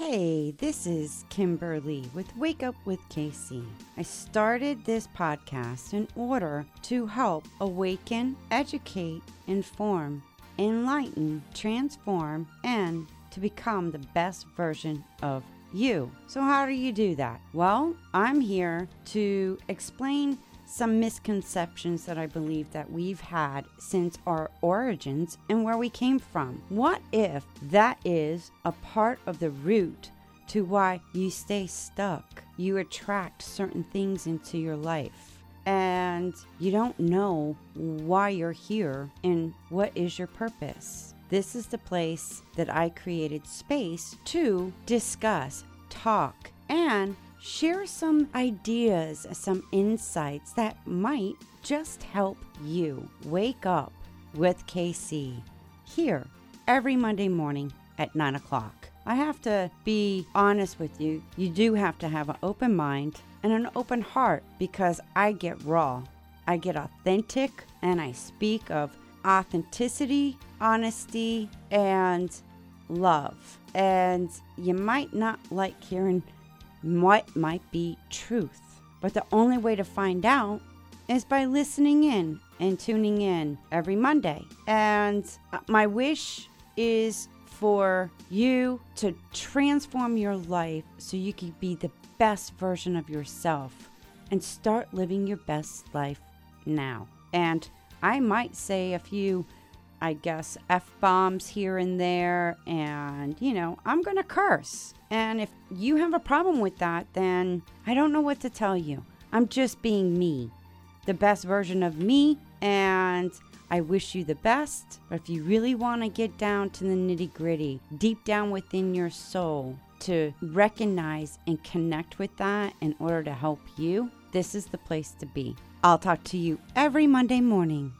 Hey, this is Kimberly with Wake Up with Casey. I started this podcast in order to help awaken, educate, inform, enlighten, transform, and to become the best version of you. So, how do you do that? Well, I'm here to explain some misconceptions that I believe that we've had since our origins and where we came from. What if that is a part of the root to why you stay stuck? You attract certain things into your life and you don't know why you're here and what is your purpose. This is the place that I created space to discuss, talk, and share some ideas, some insights that might just help you wake up with KC here every Monday morning at 9 o'clock. I have to be honest with you, you do have to have an open mind and an open heart because I get raw. I get authentic and I speak of authenticity, honesty, and love. And you might not like hearing what might be truth. But the only way to find out is by listening in and tuning in every Monday. And uh, my wish is for you to transform your life so you can be the best version of yourself and start living your best life now. And I might say a few I guess, F bombs here and there, and, you know, I'm going to curse. And if you have a problem with that, then I don't know what to tell you. I'm just being me, the best version of me, and I wish you the best. But if you really want to get down to the nitty gritty, deep down within your soul, to recognize and connect with that in order to help you, this is the place to be. I'll talk to you every Monday morning